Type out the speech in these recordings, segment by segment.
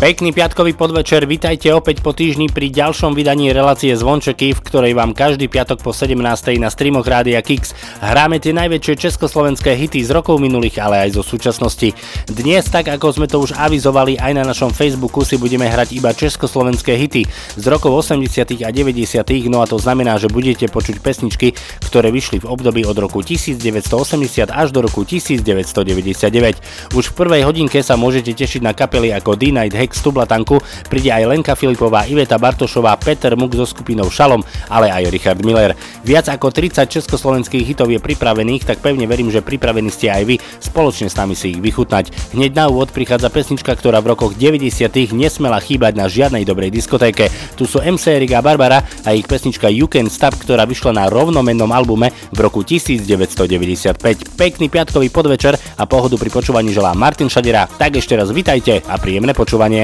Pekný piatkový podvečer, vitajte opäť po týždni pri ďalšom vydaní relácie Zvončeky, v ktorej vám každý piatok po 17. na streamoch Rádia Kix hráme tie najväčšie československé hity z rokov minulých, ale aj zo súčasnosti. Dnes, tak ako sme to už avizovali aj na našom Facebooku, si budeme hrať iba československé hity z rokov 80. a 90. no a to znamená, že budete počuť pesničky, ktoré vyšli v období od roku 1980 až do roku 1999. Už v prvej hodinke sa môžete tešiť na kapely ako D-Night Hex Tublatanku, príde aj Lenka Filipová, Iveta Bartošová, Peter Muk so skupinou Šalom, ale aj Richard Miller. Viac ako 30 československých hitov je pripravených, tak pevne verím, že pripravení ste aj vy spoločne s nami si ich vychutnať. Hneď na úvod prichádza pesnička, ktorá v rokoch 90 nesmela chýbať na žiadnej dobrej diskotéke. Tu sú MC Erika Barbara a ich pesnička You Can Stop, ktorá vyšla na rovnomennom albume v roku 1995. Pekný piatkový podvečer a pohodu pri počúvaní želá Martin Šadera. Tak ešte raz vitajte a príjemné počúvanie.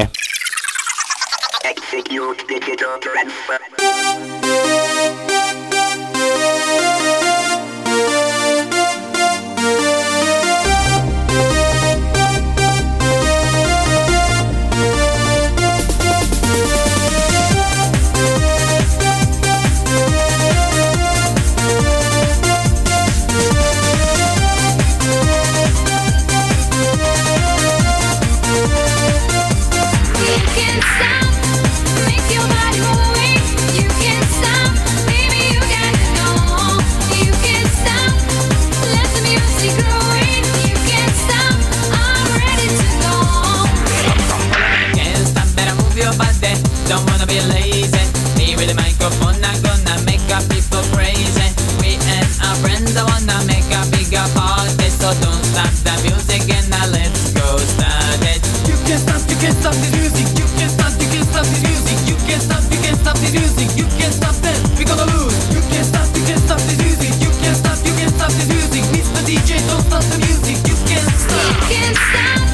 Execute digital transfer. Friends, I wanna make a bigger party. So don't stop the music and now let's go start it. You can't stop, you can't stop this music. You can't stop, you can't stop this music. You can't stop, you can't stop this music. You can't stop then, we gonna lose. You can't stop, you can't stop this music. You can't stop, you can't stop this music. Mr. DJ, don't stop the music. You can't You stop. can stop,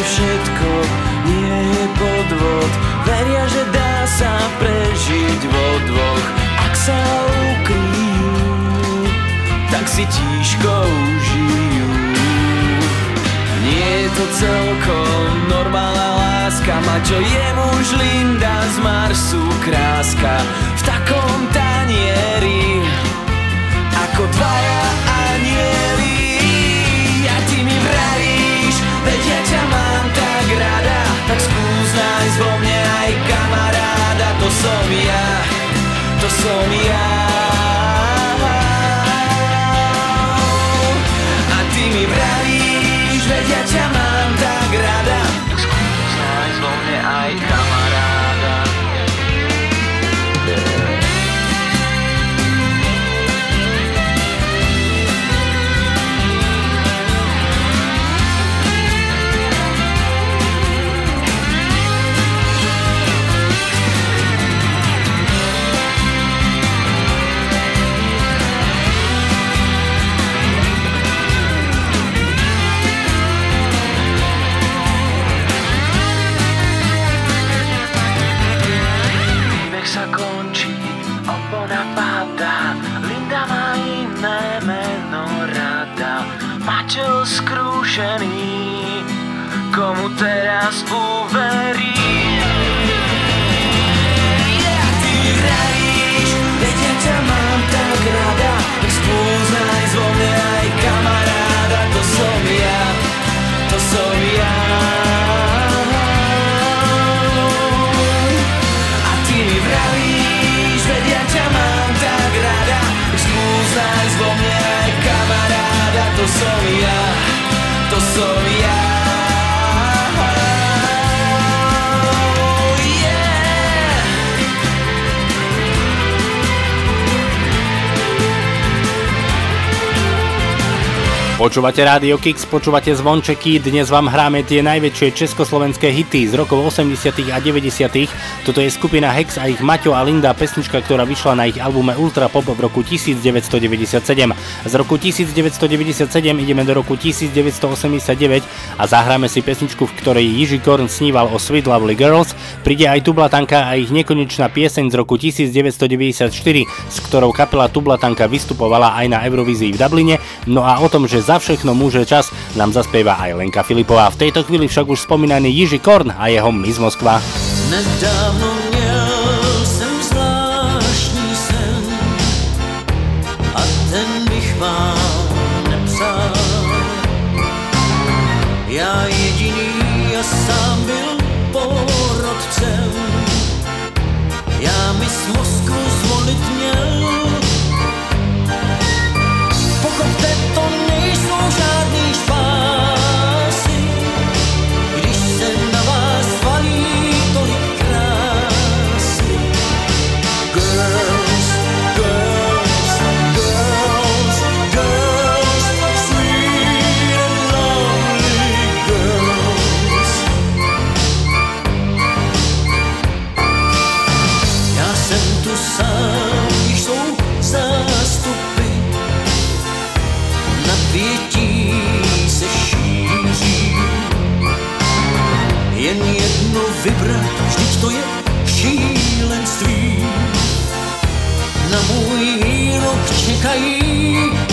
všetko nie je podvod. Veria, že dá sa prežiť vo dvoch. Ak sa ukryjú, tak si tížko užijú. Nie je to celkom normálna láska Ma čo je muž Linda z Marsu kráska. V takom tanieri Ako dvaja kamaráda To som ja To som ja teraz uverí Yeah, ty vravíš, veď ja ťa mám tak rada Tak To som ja, to som ja a ty mi vravíš, veď ja ťa mám tak rada aj kamaráda To som ja, Počúvate Rádio Kix, počúvate zvončeky, dnes vám hráme tie najväčšie československé hity z rokov 80 a 90 Toto je skupina Hex a ich Maťo a Linda, pesnička, ktorá vyšla na ich albume Ultra Pop v roku 1997. Z roku 1997 ideme do roku 1989 a zahráme si pesničku, v ktorej Jiži Korn sníval o Sweet Lovely Girls, príde aj Tublatanka a ich nekonečná pieseň z roku 1994, s ktorou kapela Tublatanka vystupovala aj na Eurovízii v Dubline, no a o tom, že za všechno môže čas, nám zaspieva aj Lenka Filipová. V tejto chvíli však už spomínaný Jiži Korn a jeho Miss Moskva. Nedávno napětí se šíří. Jen jedno vybrat, vždyť to je šílenství. Na můj výrok čekají.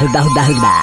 hugda hugda hugda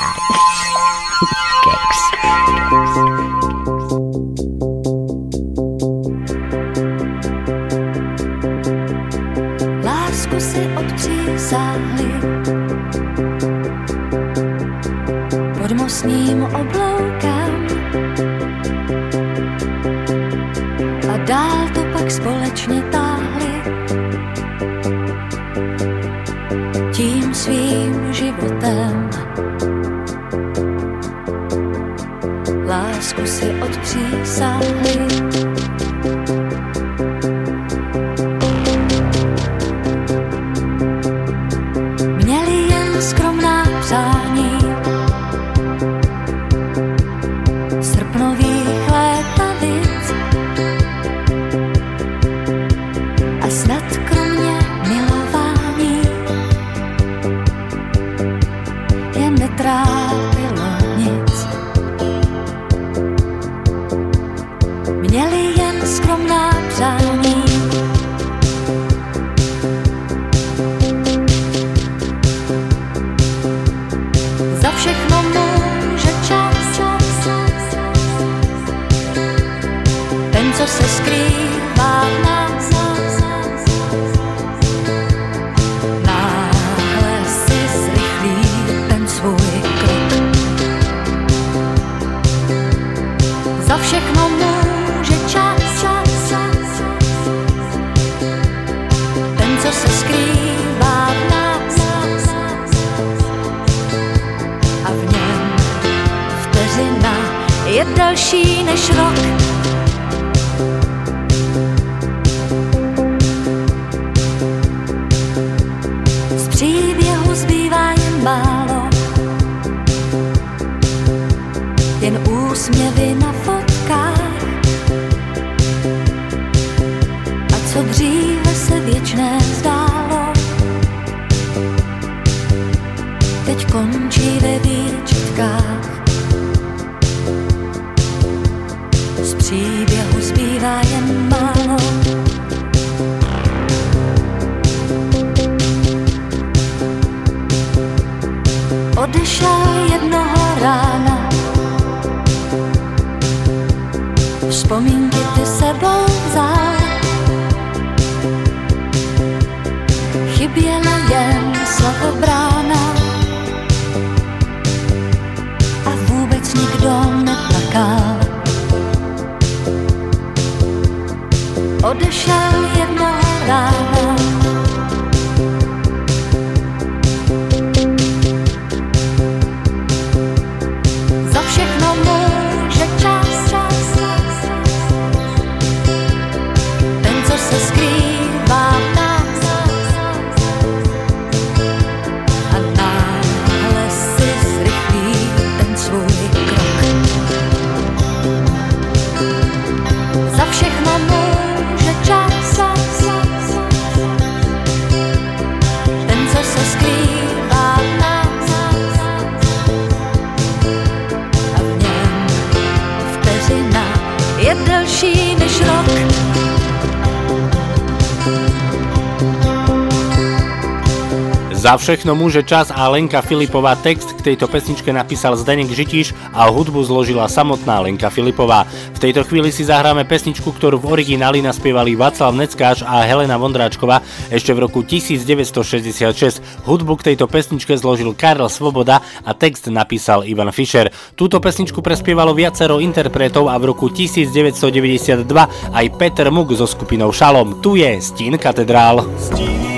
Všechno môže čas a Lenka Filipová text k tejto pesničke napísal Zdenek Žitiš a hudbu zložila samotná Lenka Filipová. V tejto chvíli si zahráme pesničku, ktorú v origináli naspievali Václav Neckáš a Helena Vondráčková ešte v roku 1966. Hudbu k tejto pesničke zložil Karel Svoboda a text napísal Ivan Fischer. Túto pesničku prespievalo viacero interpretov a v roku 1992 aj Peter Muk so skupinou Šalom. Tu je Stín katedrál. katedrál,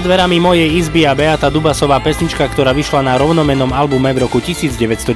Za dverami mojej izby a Beata Dubasová pesnička, ktorá vyšla na rovnomennom albume v roku 1990.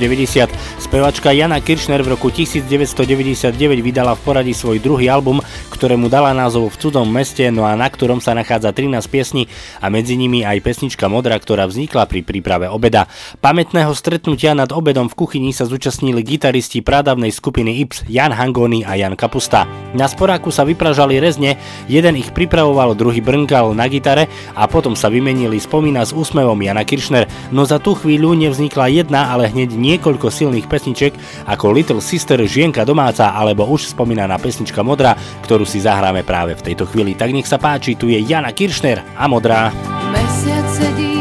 Spevačka Jana Kiršner v roku 1999 vydala v poradí svoj druhý album, ktorému dala názov V cudom meste, no a na ktorom sa nachádza 13 piesní a medzi nimi aj pesnička Modra, ktorá vznikla pri príprave obeda. Pamätného stretnutia nad obedom v kuchyni sa zúčastnili gitaristi pradavnej skupiny Ips Jan Hangoni a Jan Kapusta. Na sporáku sa vypražali rezne, jeden ich pripravoval, druhý brnkal na gitare a potom sa vymenili spomína s úsmevom Jana Kiršner, no za tú chvíľu nevznikla jedna, ale hneď niekoľko silných pesniček ako Little Sister, Žienka domáca alebo už spomínaná pesnička Modrá, ktorú si zahráme práve v tejto chvíli. Tak nech sa páči, tu je Jana Kiršner a Modrá. Mesiac sedí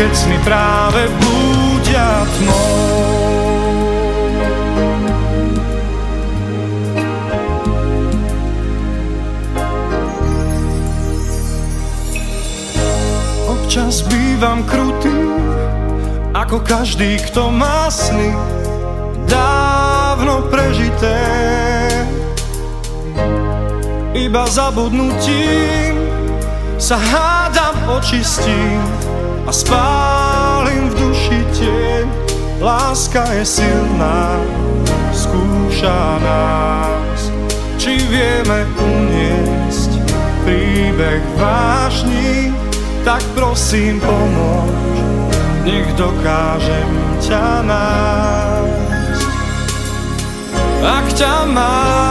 keď sny práve blúdia. Občas bývam krutý, ako každý, kto má sny dávno prežité. Iba zabudnutím sa hádam očistím a spálim v duši tieň. Láska je silná, skúša nás, či vieme uniesť príbeh vášni, tak prosím pomôž, nech dokážem ťa nájsť. Ak ťa mám,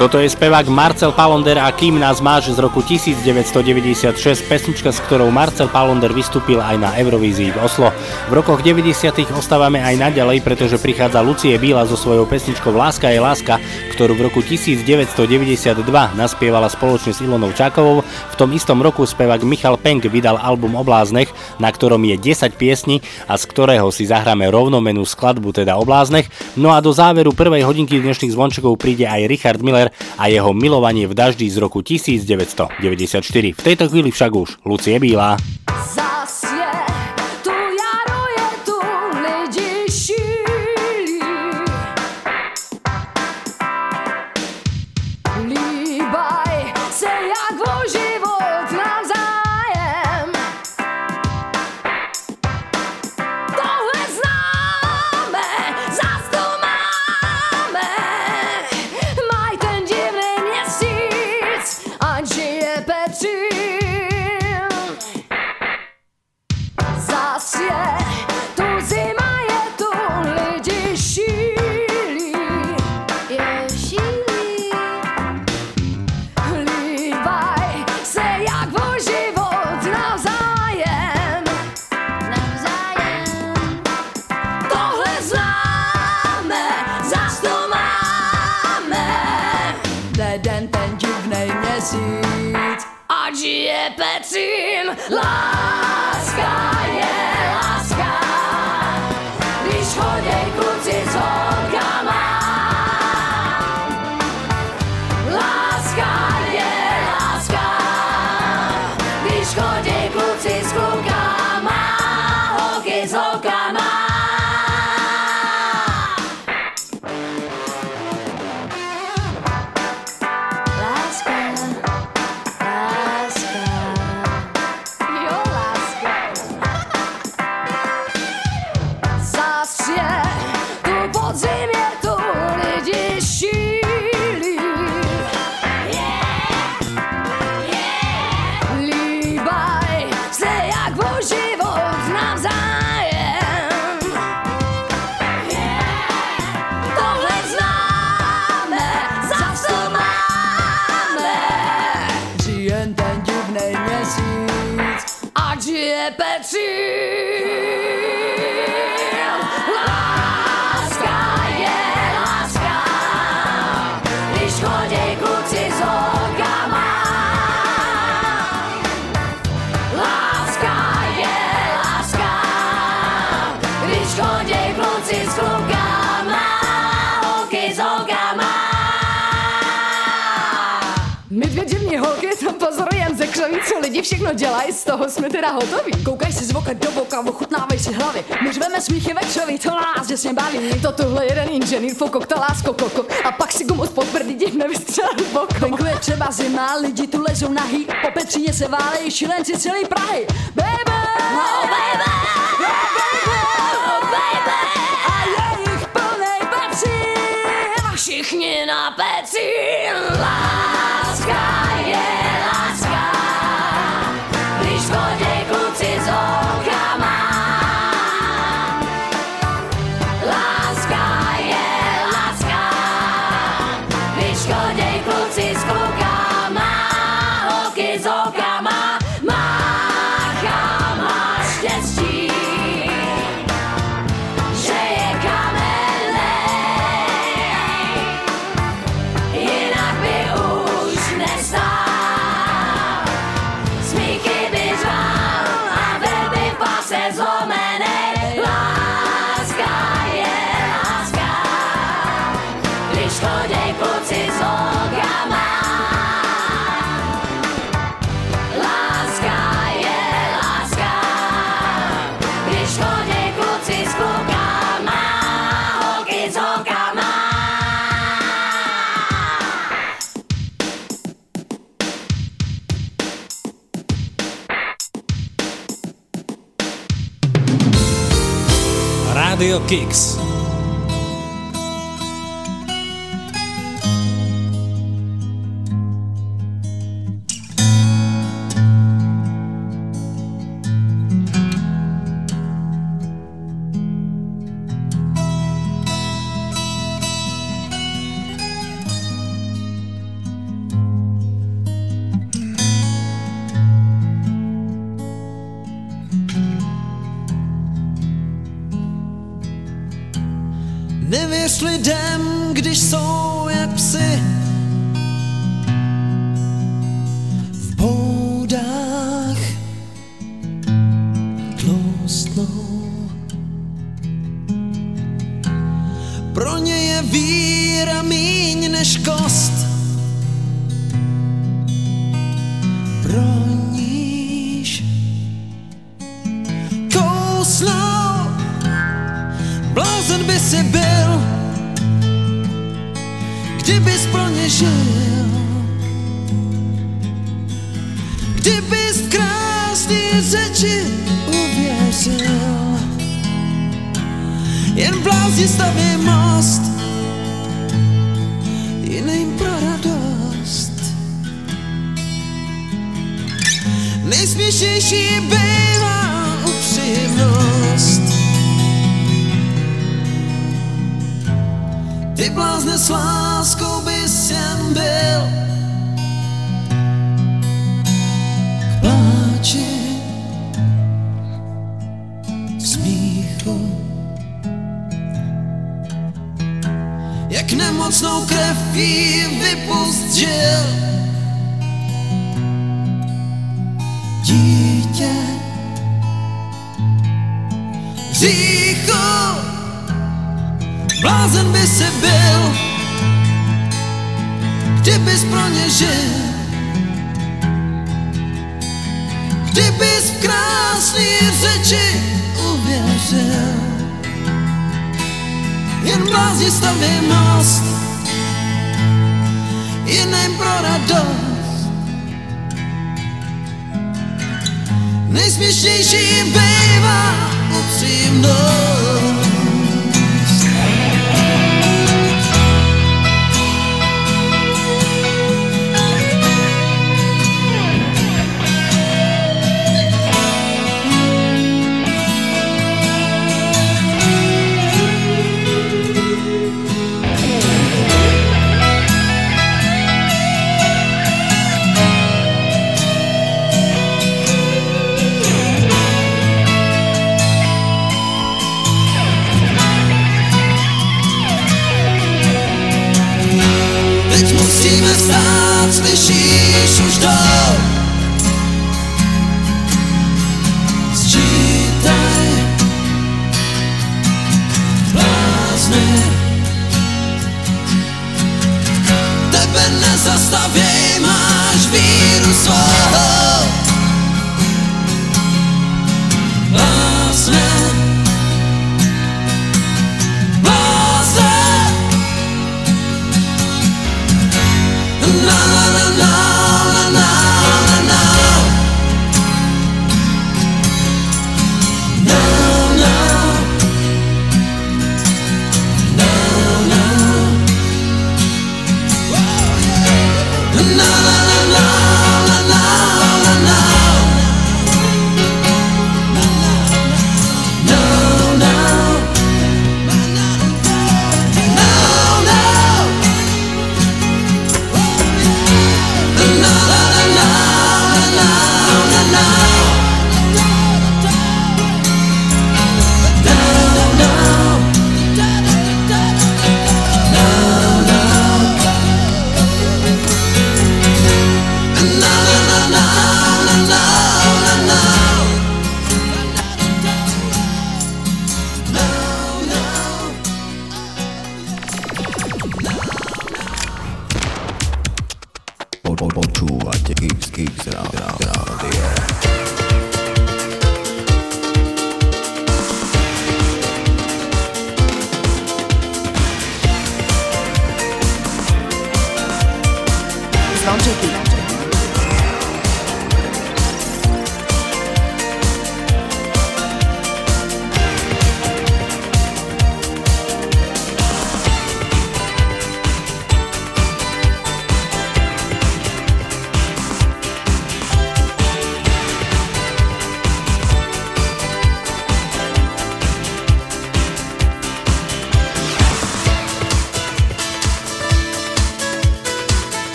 Toto je spevák Marcel Palonder a Kým nás máš z roku 1996, pesnička, s ktorou Marcel Palonder vystúpil aj na Eurovízii v Oslo. V rokoch 90. ostávame aj naďalej, pretože prichádza Lucie Bíla so svojou pesničkou Láska je láska, ktorú v roku 1992 naspievala spoločne s Ilonou Čákovou. V tom istom roku spevák Michal Penk vydal album o bláznech, na ktorom je 10 piesní a z ktorého si zahráme rovnomenú skladbu, teda o bláznech. No a do záveru prvej hodinky dnešných zvončekov príde aj Richard Miller a jeho milovanie v daždi z roku 1994. V tejto chvíli však už Lucie Bílá. Zas Petřín? Láska je křoví, co lidi všechno dělají, z toho jsme teda hotoví. Koukaj si z voka do boka, ochutnávej si hlavy. My řveme smíchy ve křoví, to nás děsně baví. To tuhle jeden inženýr, fokok, ta lásko koko. A pak si gumus pod prdí divne vystřelil boko. Venku je třeba zima, lidi tu lezou nahý, po Petříně se válejí šilenci celý Prahy. Baby! Oh, baby! Oh, baby! Oh, baby! A je jich plnej Petřín, a všichni na Petřín. Láska je Rádio Kix. Nevěř lidem, když jsou jak psy v boudách tlustnou. Pro ně je víra míň než kost. she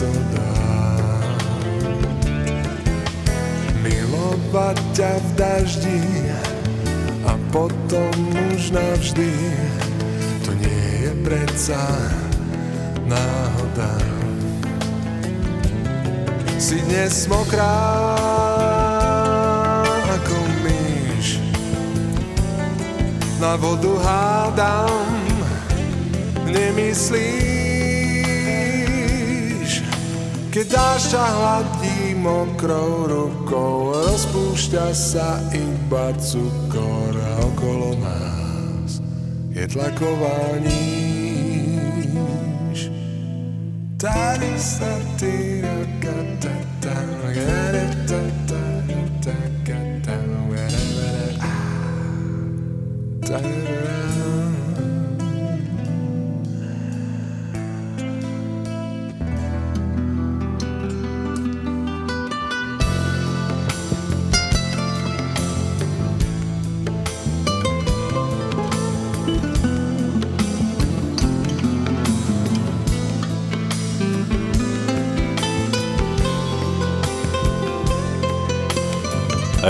to dá Milovať ťa v daždi A potom už navždy. To nie je predsa náhoda. Si dnes mokrá Na vodu hádam Nemyslíš Keď dáš sa hladí mokrou rukou Rozpúšťa sa iba cukor A okolo nás je tlaková níž Tady sa ty ta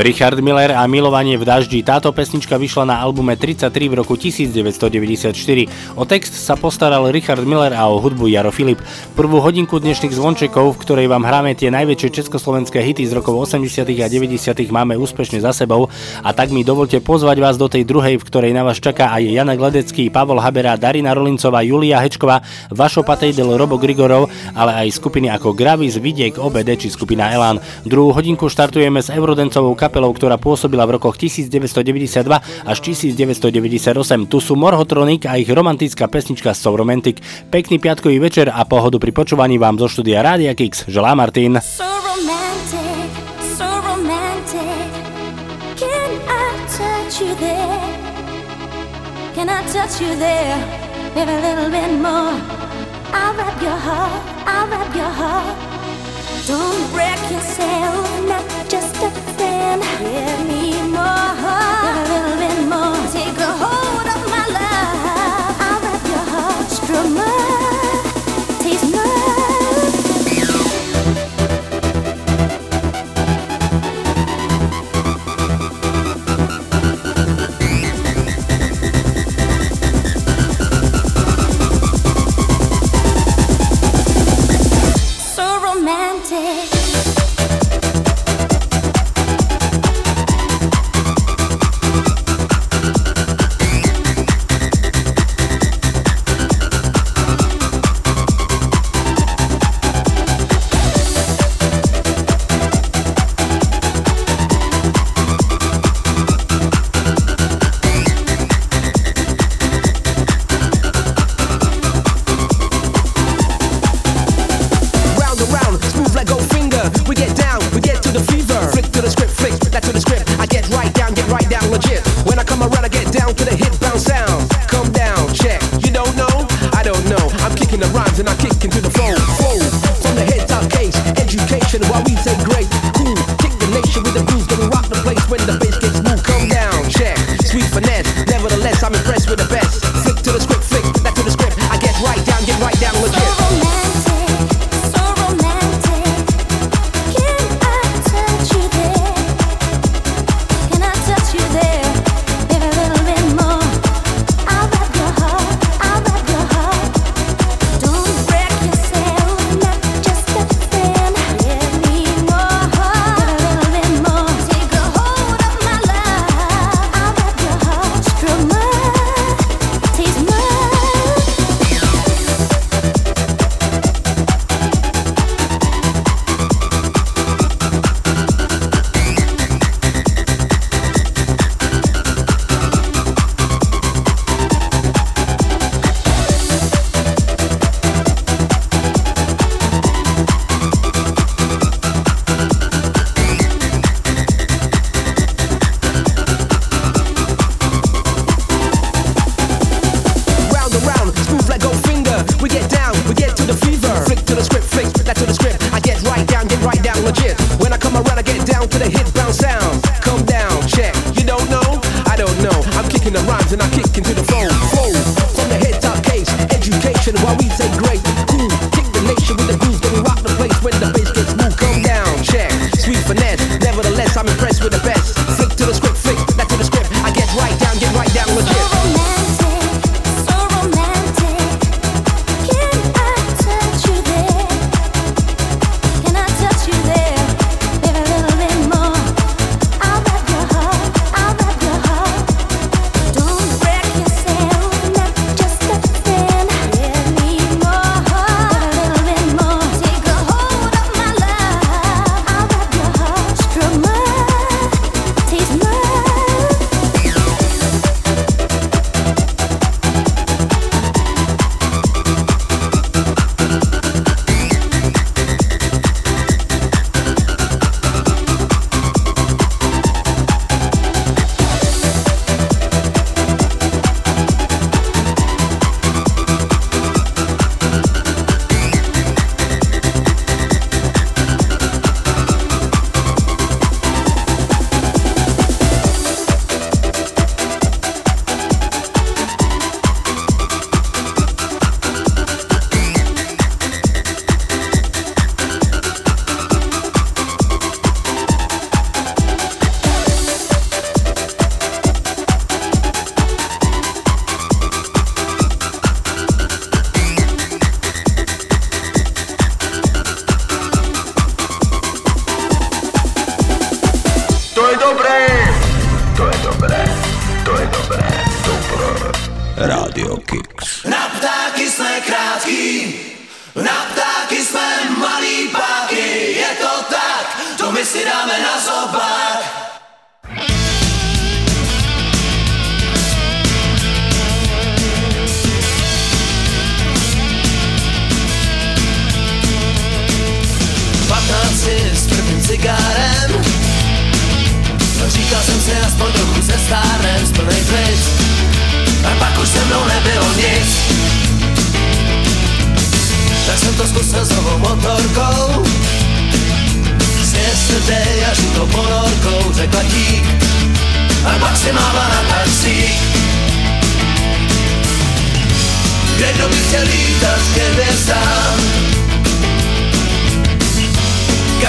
Richard Miller a Milovanie v daždi. Táto pesnička vyšla na albume 33 v roku 1994. O text sa postaral Richard Miller a o hudbu Jaro Filip. Prvú hodinku dnešných zvončekov, v ktorej vám hráme tie najväčšie československé hity z rokov 80. a 90. máme úspešne za sebou a tak mi dovolte pozvať vás do tej druhej, v ktorej na vás čaká aj Jana Gledecký, Pavol Habera, Darina Rolincová, Julia Hečková, Vašo Patejdel, Robo Grigorov, ale aj skupiny ako Gravis, Vidiek, OBD či skupina Elan. Druhú hodinku štartujeme s Eurodencovou kapelou, ktorá pôsobila v rokoch 1992 až 1998. Tu sú Morhotronic a ich romantická pesnička So Romantic. Pekný piatkový večer a pohodu pri počúvaní vám zo štúdia Rádia Kix želá Martin. I'll wrap your heart, I'll wrap your heart. Don't wreck yourself, not just a friend. Give me more,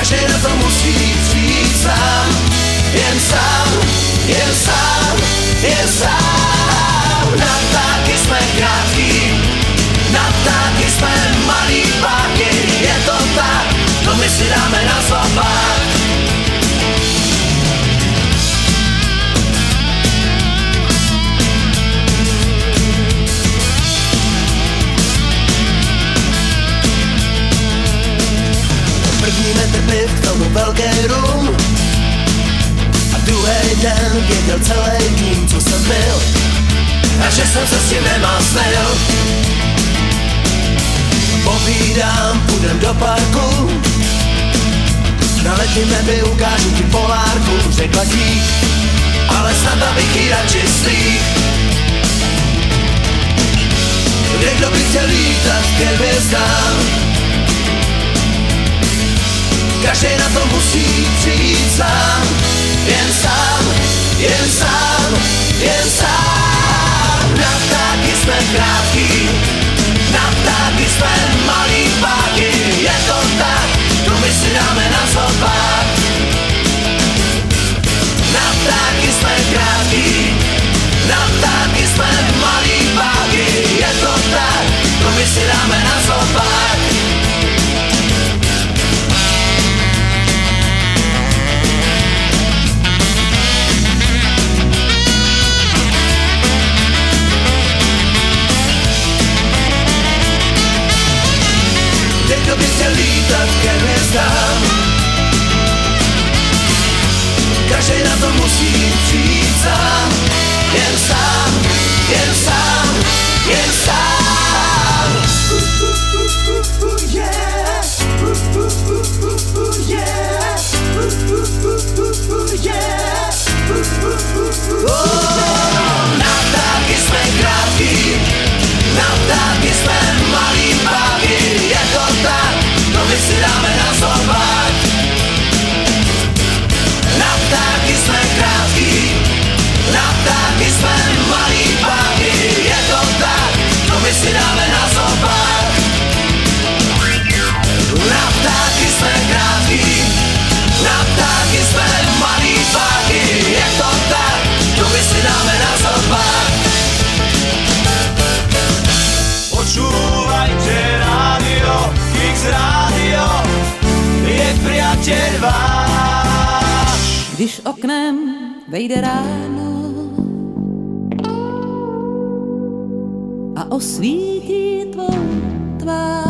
Každý na to musí přijít sám. Jen sám, jen sám, jen sám. Na ptáky jsme krátký Na ptáky jsme malý páky. Je to tak, to my si dáme na zobák velký rum. A druhý den věděl celý tým, co jsem byl. A že jsem se s tím nemásnil Povídám, půjdem do parku. Na letním nebi ukážu ti polárku Řekla dík, ale snad abych ji radši slík. Kde kdo by chtěl lítat ke hvězdám Každý na to musí přijít sám. Jen sám, jen sám, jen sám. Na ptáky jsme krátký Na ptáky jsme malý páky. Je to tak, to my si dáme na zobák Na ptáky jsme krátký Na ptáky jsme malý páky. Je to tak, to my si dáme na zobák sam Każdy na to musi przyjść sam. Jem sam, jem sam, jem sam. Když oknem vejde ráno a osvítí tvou tvář,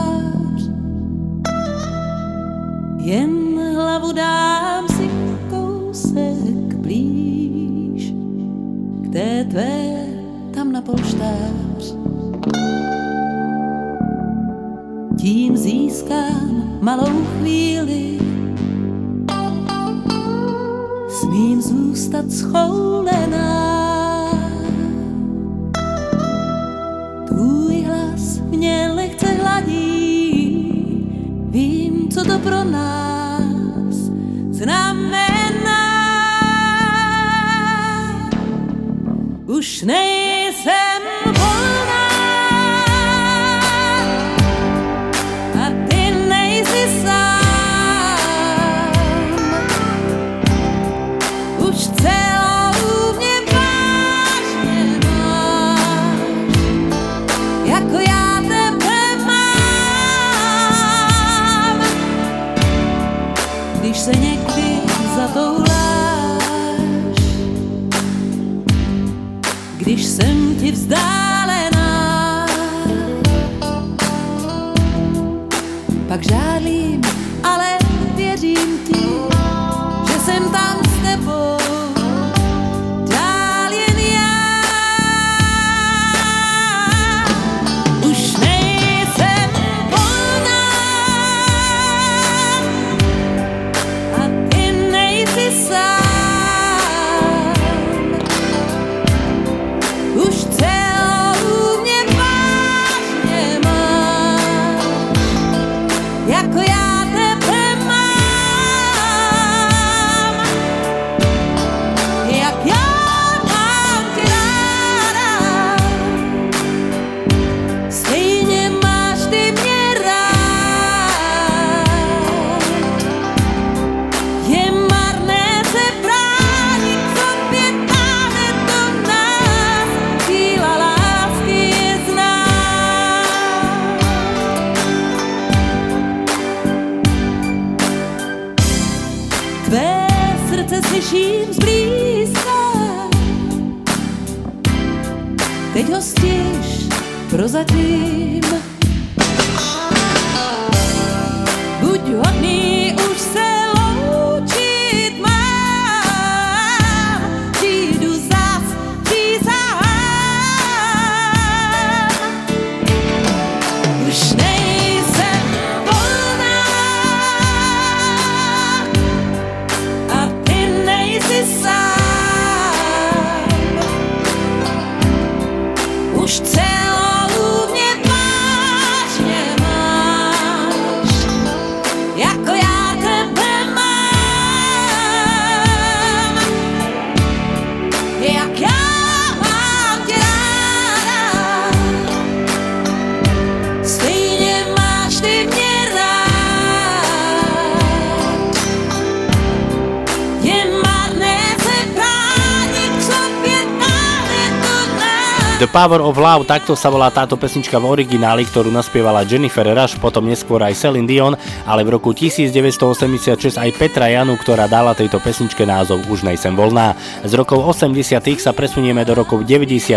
Power of Love, takto sa volá táto pesnička v origináli, ktorú naspievala Jennifer Rush, potom neskôr aj Celine Dion, ale v roku 1986 aj Petra Janu, ktorá dala tejto pesničke názov Už nejsem voľná. Z rokov 80 sa presunieme do rokov 90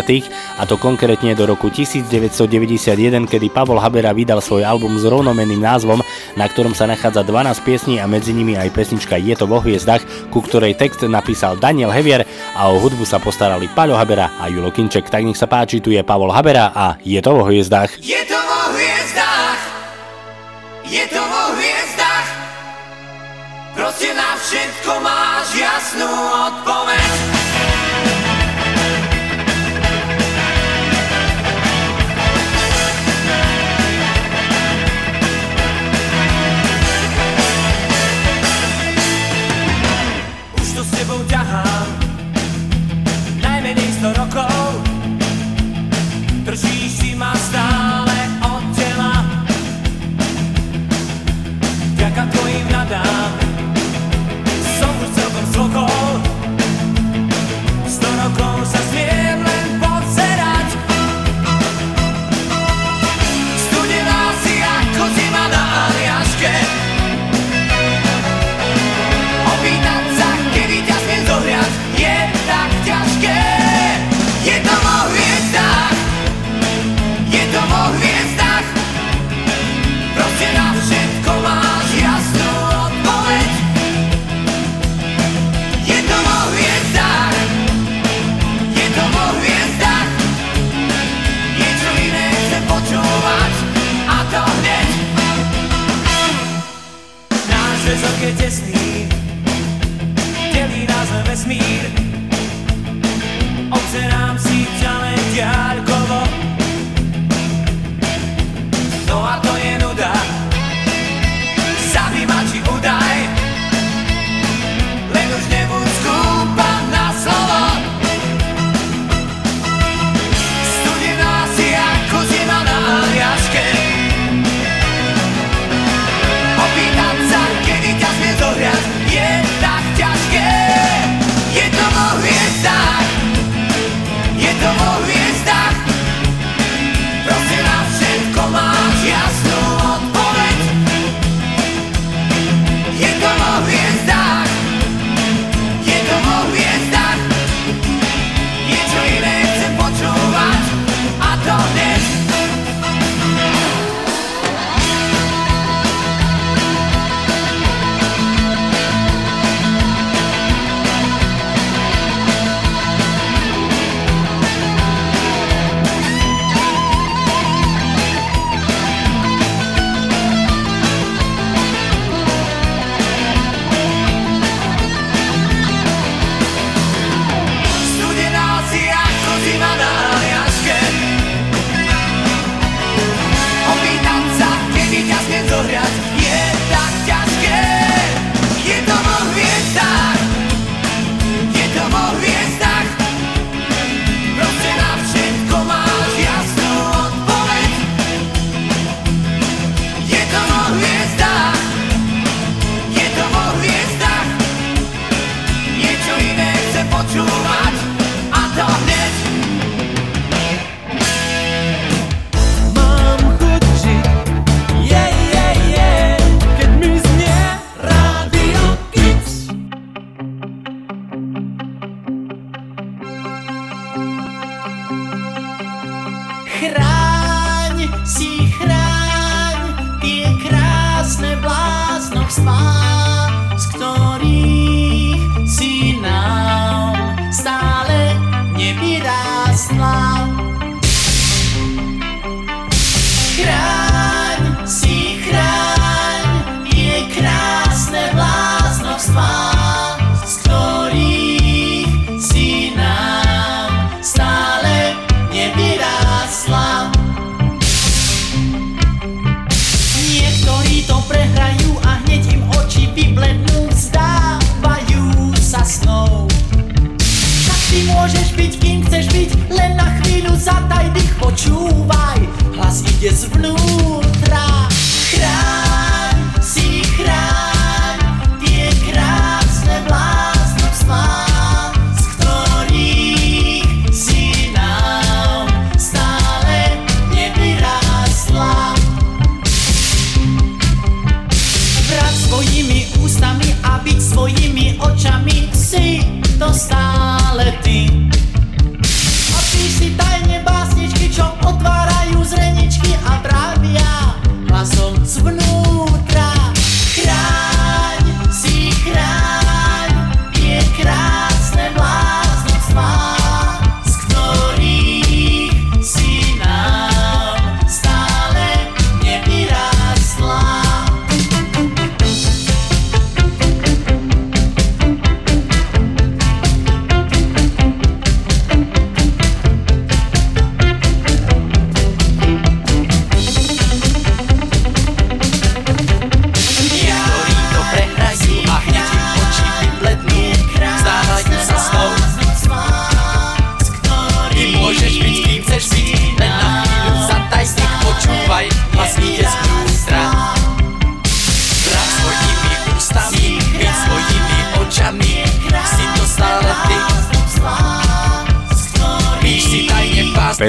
a to konkrétne do roku 1991, kedy Pavol Habera vydal svoj album s rovnomenným názvom, na ktorom sa nachádza 12 piesní a medzi nimi aj pesnička Je to vo hviezdach, ku ktorej text napísal Daniel Hevier a o hudbu sa postarali Paľo Habera a Julo Kinček. Tak nech sa páči, tu je Pavol Habera a Je to vo hviezdach. Je to vo hviezdách, je to vo hviezdách, proste na všetko máš jasnú odpoveď.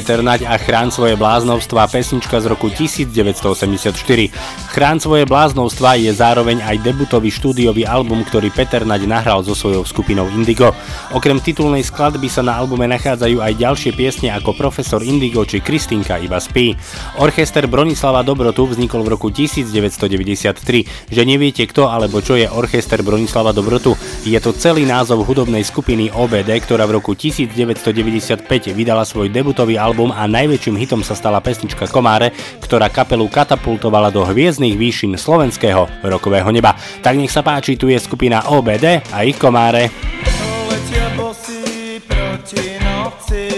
trnať a Chrán svoje bláznovstva pesnička z roku 1984. Chrán svoje bláznovstva je zároveň aj debutový štúdiový album, ktorý Peter Naď nahral so svojou skupinou Indigo. Okrem titulnej skladby sa na albume nachádzajú aj ďalšie piesne ako Profesor Indigo či Kristinka iba spí. Orchester Bronislava Dobrotu vznikol v roku 1993. Že neviete kto alebo čo je Orchester Bronislava Dobrotu, je to celý názov hudobnej skupiny OBD, ktorá v roku 1995 vydala svoj debutový album a najväčším hitom sa stala pesnička Komáre, ktorá kapelu katapultovala do hviezdnych výšin slovenského rokového neba. Tak nech sa páči, tu je skupina OBD a ich komáre. si pertinente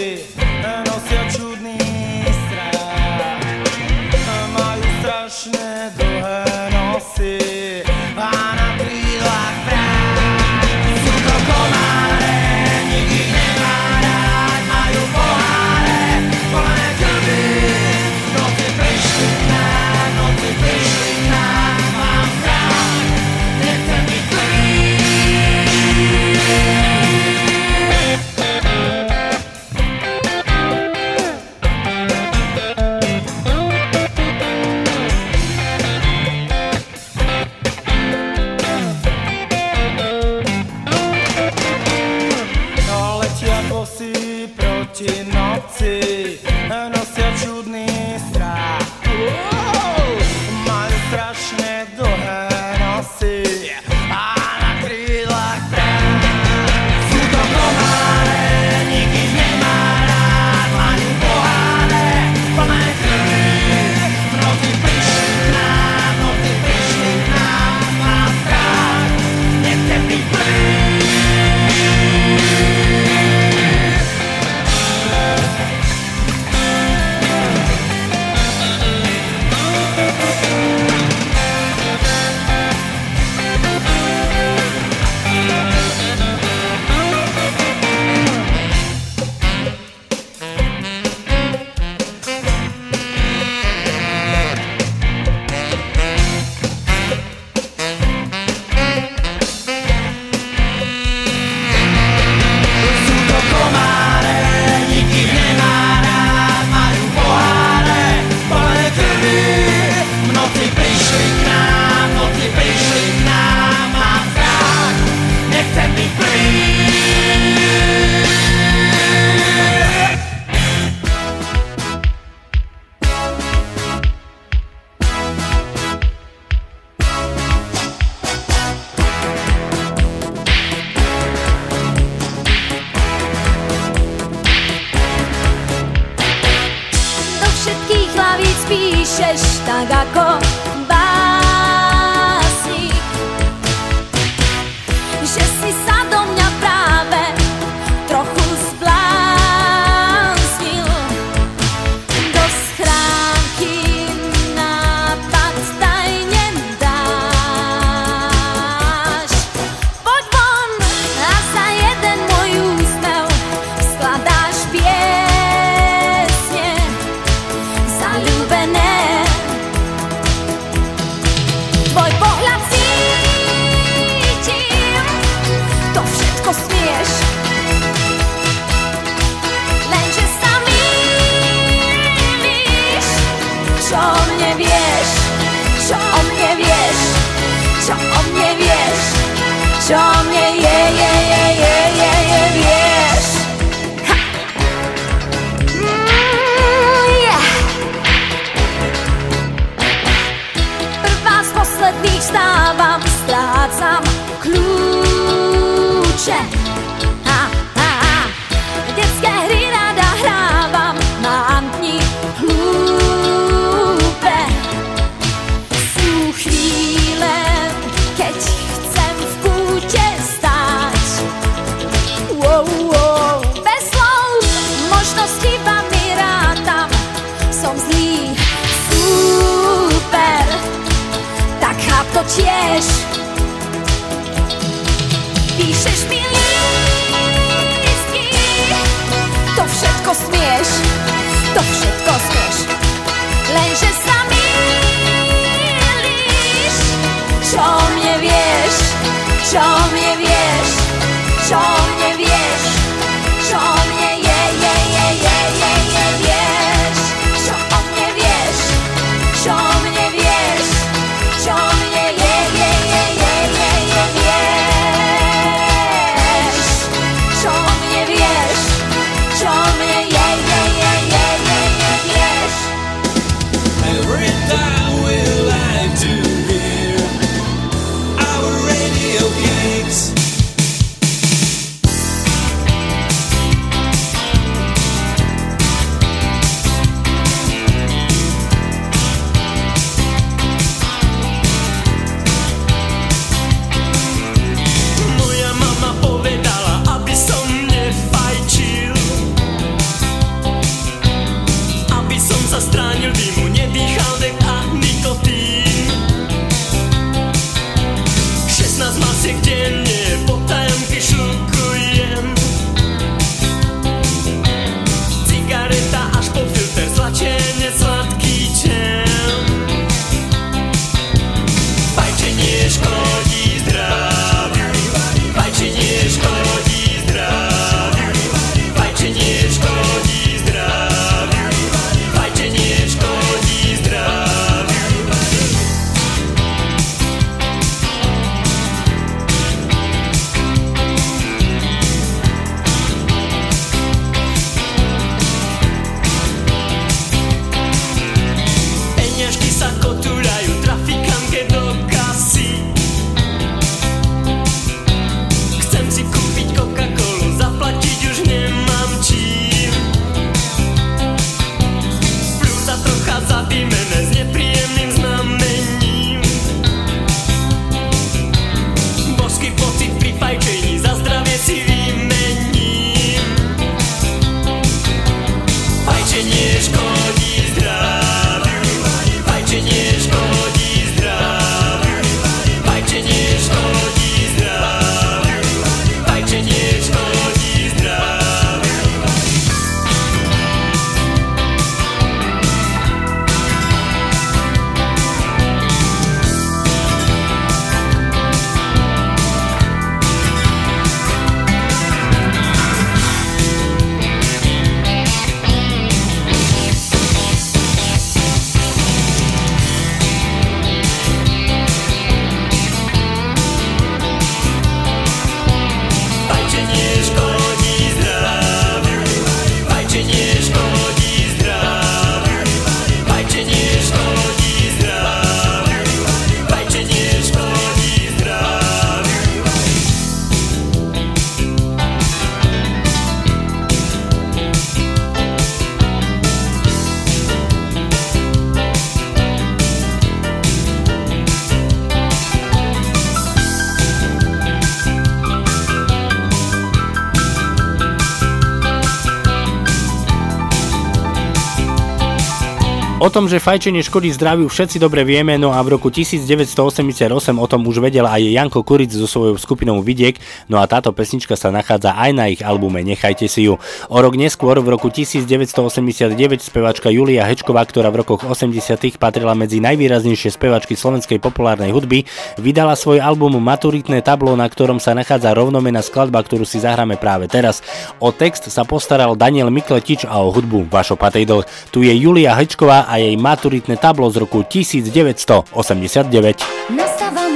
tom, že fajčenie škodí zdraviu všetci dobre vieme, no a v roku 1988 o tom už vedel aj Janko Kuric so svojou skupinou Vidiek, no a táto pesnička sa nachádza aj na ich albume Nechajte si ju. O rok neskôr, v roku 1989, spevačka Julia Hečková, ktorá v rokoch 80 patrila medzi najvýraznejšie spevačky slovenskej populárnej hudby, vydala svoj album Maturitné tablo, na ktorom sa nachádza rovnomená skladba, ktorú si zahráme práve teraz. O text sa postaral Daniel Mikletič a o hudbu Vašo Patejdl. Tu je Julia Hečková a je jej maturitné tablo z roku 1989. Nastáva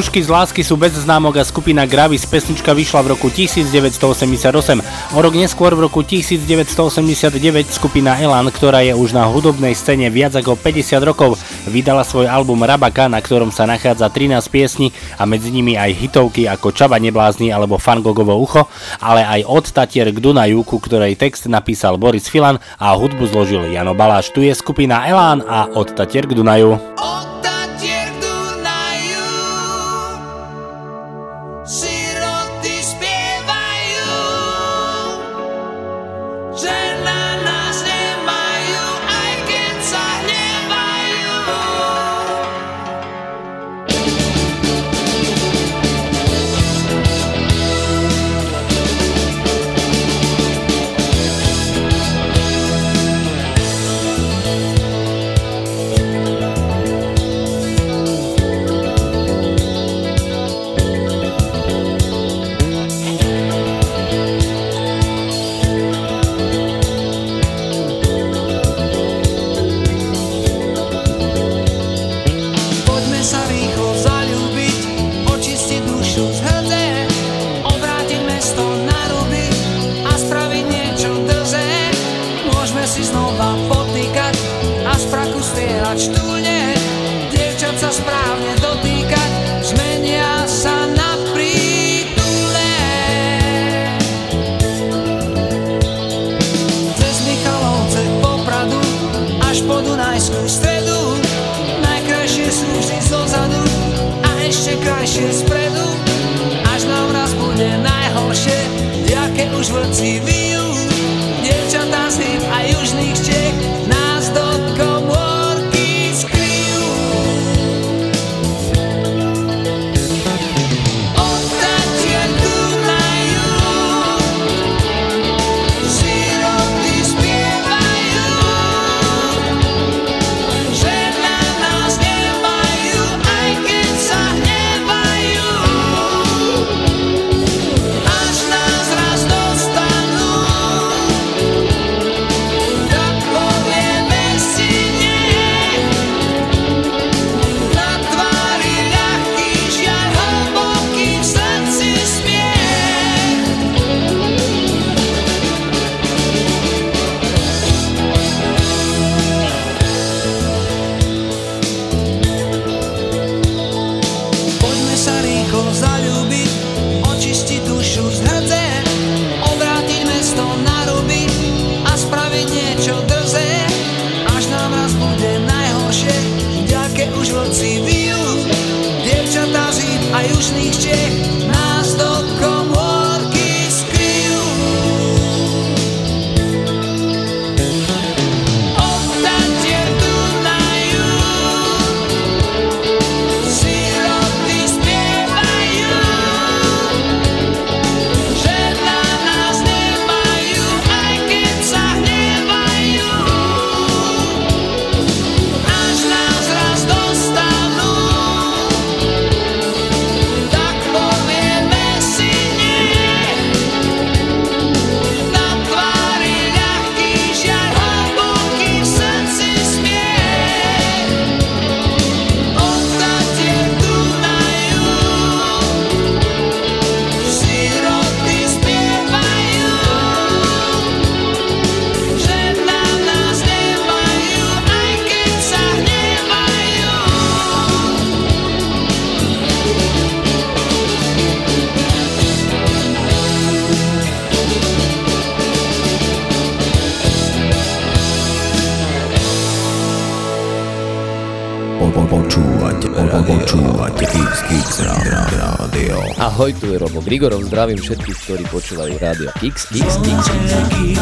Skúšky z lásky sú bez známok a skupina Gravis pesnička vyšla v roku 1988. O rok neskôr v roku 1989 skupina Elan, ktorá je už na hudobnej scéne viac ako 50 rokov, vydala svoj album Rabaka, na ktorom sa nachádza 13 piesní a medzi nimi aj hitovky ako Čaba neblázni alebo Fangogovo ucho, ale aj od Tatier k Dunaju, ku ktorej text napísal Boris Filan a hudbu zložil Jano Baláš. Tu je skupina Elán a od Tatier k Dunaju. Oh! Tu je Robo Grigorov, zdravím všetkých, ktorí počúvajú Rádio Kix, Kix, Kix, Kix.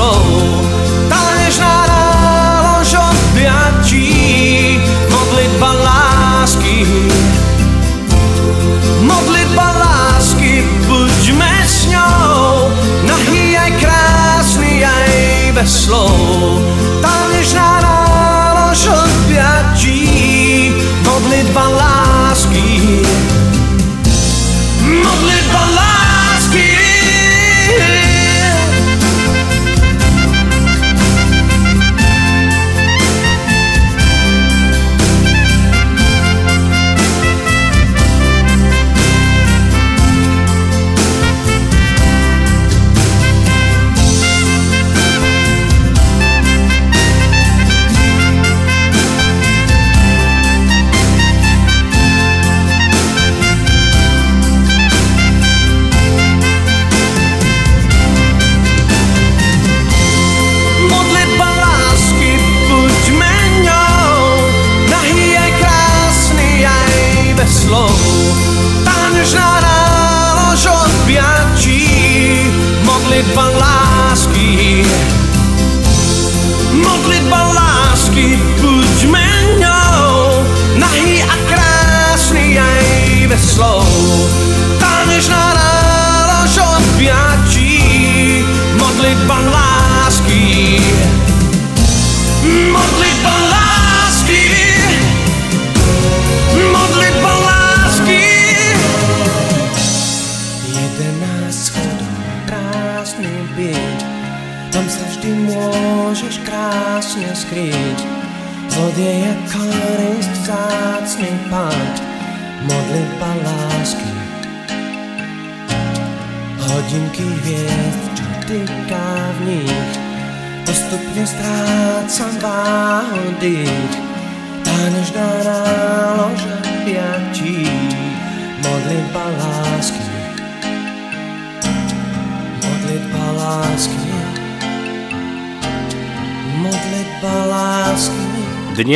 slov. Tanežná nálož objatí, modlitba lásky. Modlitba lásky, buďme s ňou, nahý aj krásny, aj bez slov.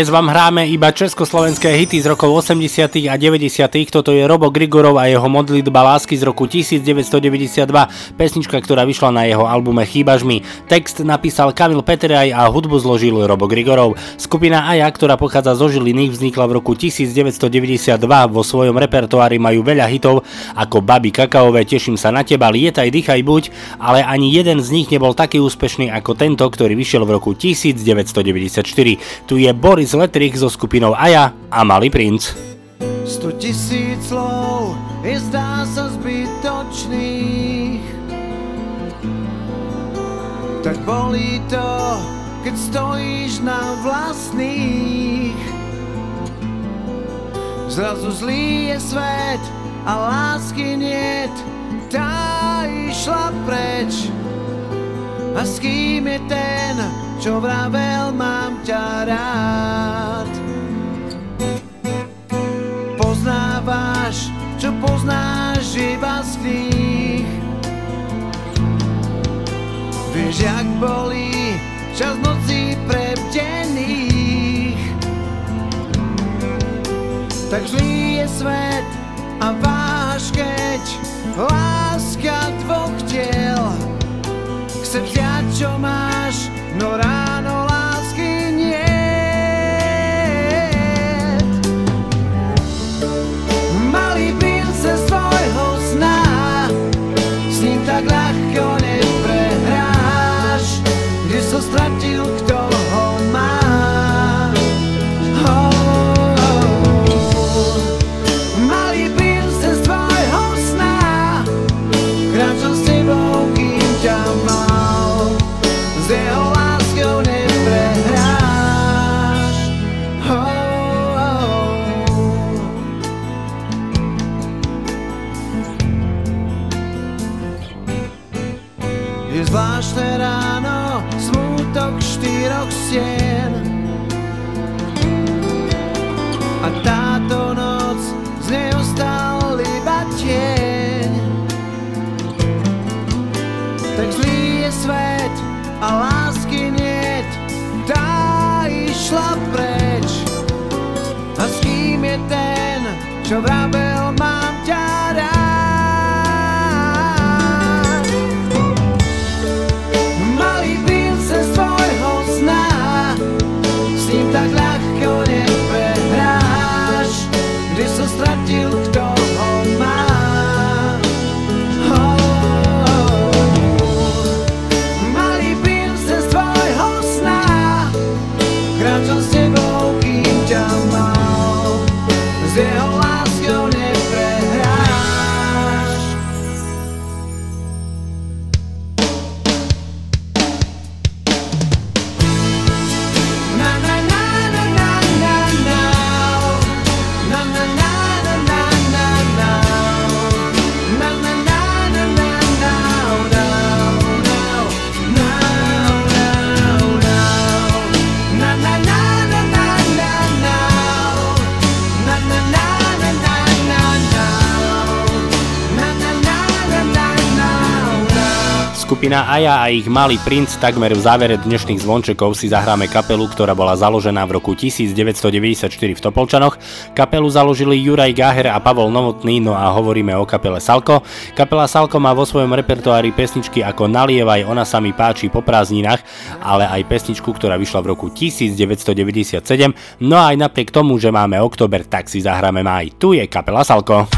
Dnes vám hráme iba československé hity z rokov 80. a 90. Toto je Robo Grigorov a jeho modlitba lásky z roku 1992, pesnička, ktorá vyšla na jeho albume Chýbaš mi. Text napísal Kamil Peteraj a hudbu zložil Robo Grigorov. Skupina Aja, ktorá pochádza zo Žiliny, vznikla v roku 1992. Vo svojom repertoári majú veľa hitov ako Babi Kakaové, Teším sa na teba, Lietaj, dýchaj, buď, ale ani jeden z nich nebol taký úspešný ako tento, ktorý vyšiel v roku 1994. Tu je Boris Letrich so skupinou Aja a Malý princ. Sto tisíc slov je zdá sa zbytočných. Tak bolí to, keď stojíš na vlastných. Zrazu zlý je svet a lásky niet Tá išla preč A s kým je ten, čo vravel mám ťa rád? Poznávaš, čo poznáš iba z kníh Vieš, jak bolí čas nocí prebdených. Tak zlý je svet a váš keď Láska dvoch tiel Chce vziať, čo máš, Skupina Aja a ich Malý princ takmer v závere dnešných zvončekov si zahráme kapelu, ktorá bola založená v roku 1994 v Topolčanoch. Kapelu založili Juraj Gáher a Pavol Novotný, no a hovoríme o kapele Salko. Kapela Salko má vo svojom repertoári pesničky ako Nalievaj, ona sa mi páči po prázdninách, ale aj pesničku, ktorá vyšla v roku 1997. No a aj napriek tomu, že máme oktober, tak si zahráme maj. Tu je kapela Salko.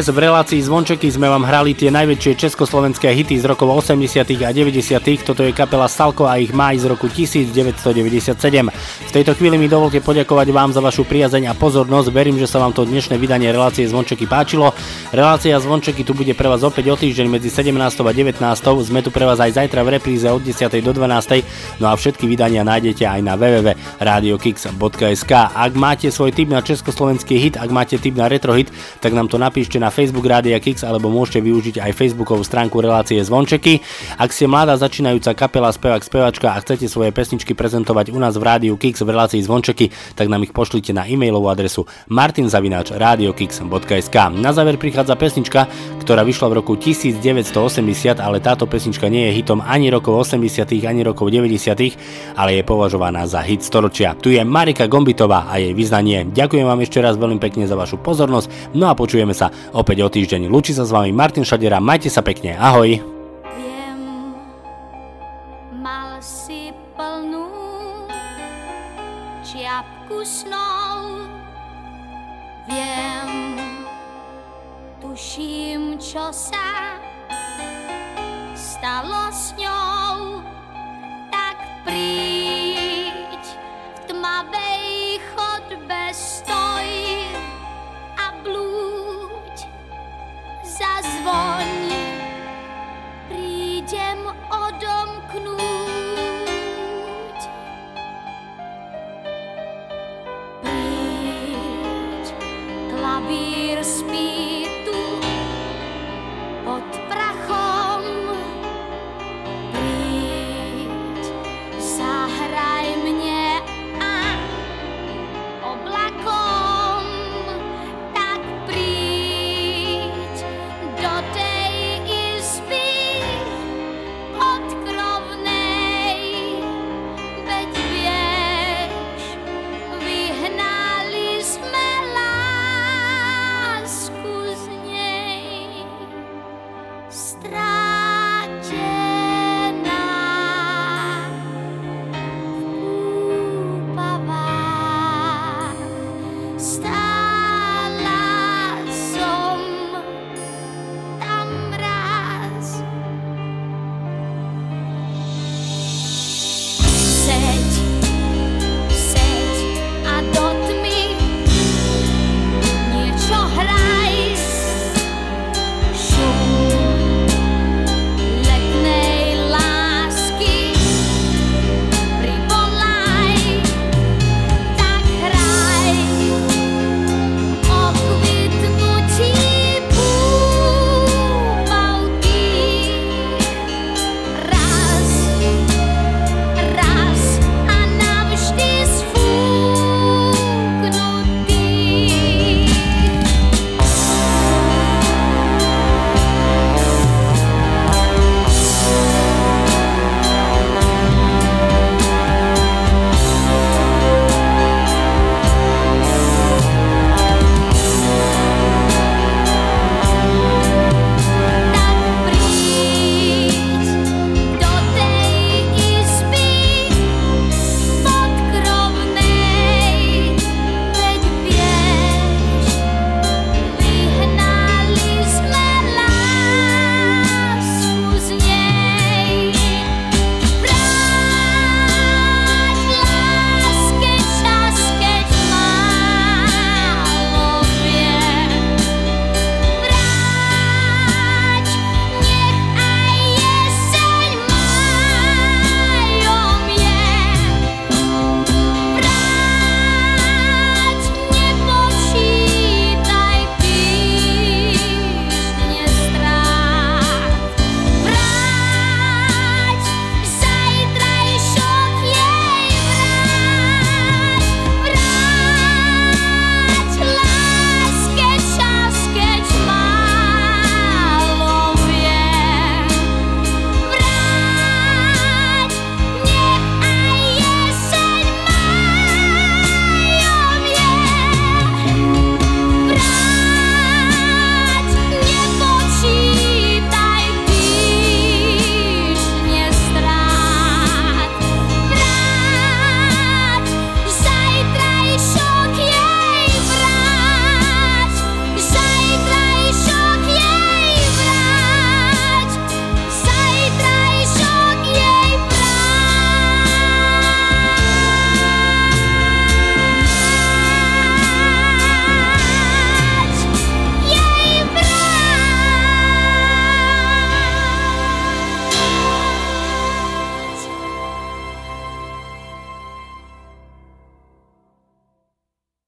Dnes v relácii Zvončeky sme vám hrali tie najväčšie československé hity z rokov 80. a 90. Toto je kapela Salko a ich maj z roku 1997. V tejto chvíli mi dovolte poďakovať vám za vašu priazeň a pozornosť. Verím, že sa vám to dnešné vydanie relácie Zvončeky páčilo. Relácia Zvončeky tu bude pre vás opäť o týždeň medzi 17. a 19. Sme tu pre vás aj zajtra v repríze od 10. do 12. No a všetky vydania nájdete aj na www.radiokix.sk. Ak máte svoj tip na československý hit, ak máte tip na retro hit, tak nám to napíšte na Facebook Rádia Kix alebo môžete využiť aj Facebookovú stránku relácie Zvončeky. Ak ste mladá začínajúca kapela, spevák, spevačka a chcete svoje pesničky prezentovať u nás v Rádiu Kix v relácii Zvončeky, tak nám ich pošlite na e-mailovú adresu martinzavináč.radiokix.sk. Na záver prichádza pesnička, ktorá vyšla v roku 1980, ale táto pesnička nie je hitom ani rokov 80 ani rokov 90 ale je považovaná za hit storočia. Tu je Marika Gombitová a jej vyznanie. Ďakujem vám ešte raz veľmi pekne za vašu pozornosť, no a počujeme sa opäť o týždeň. Lúči sa s vami Martin Šadera, majte sa pekne, ahoj. čo sa stalo s ňou, tak príď v tmavej chodbe stoj a blúď zazvoň. Prídem odomknúť. Príď klavír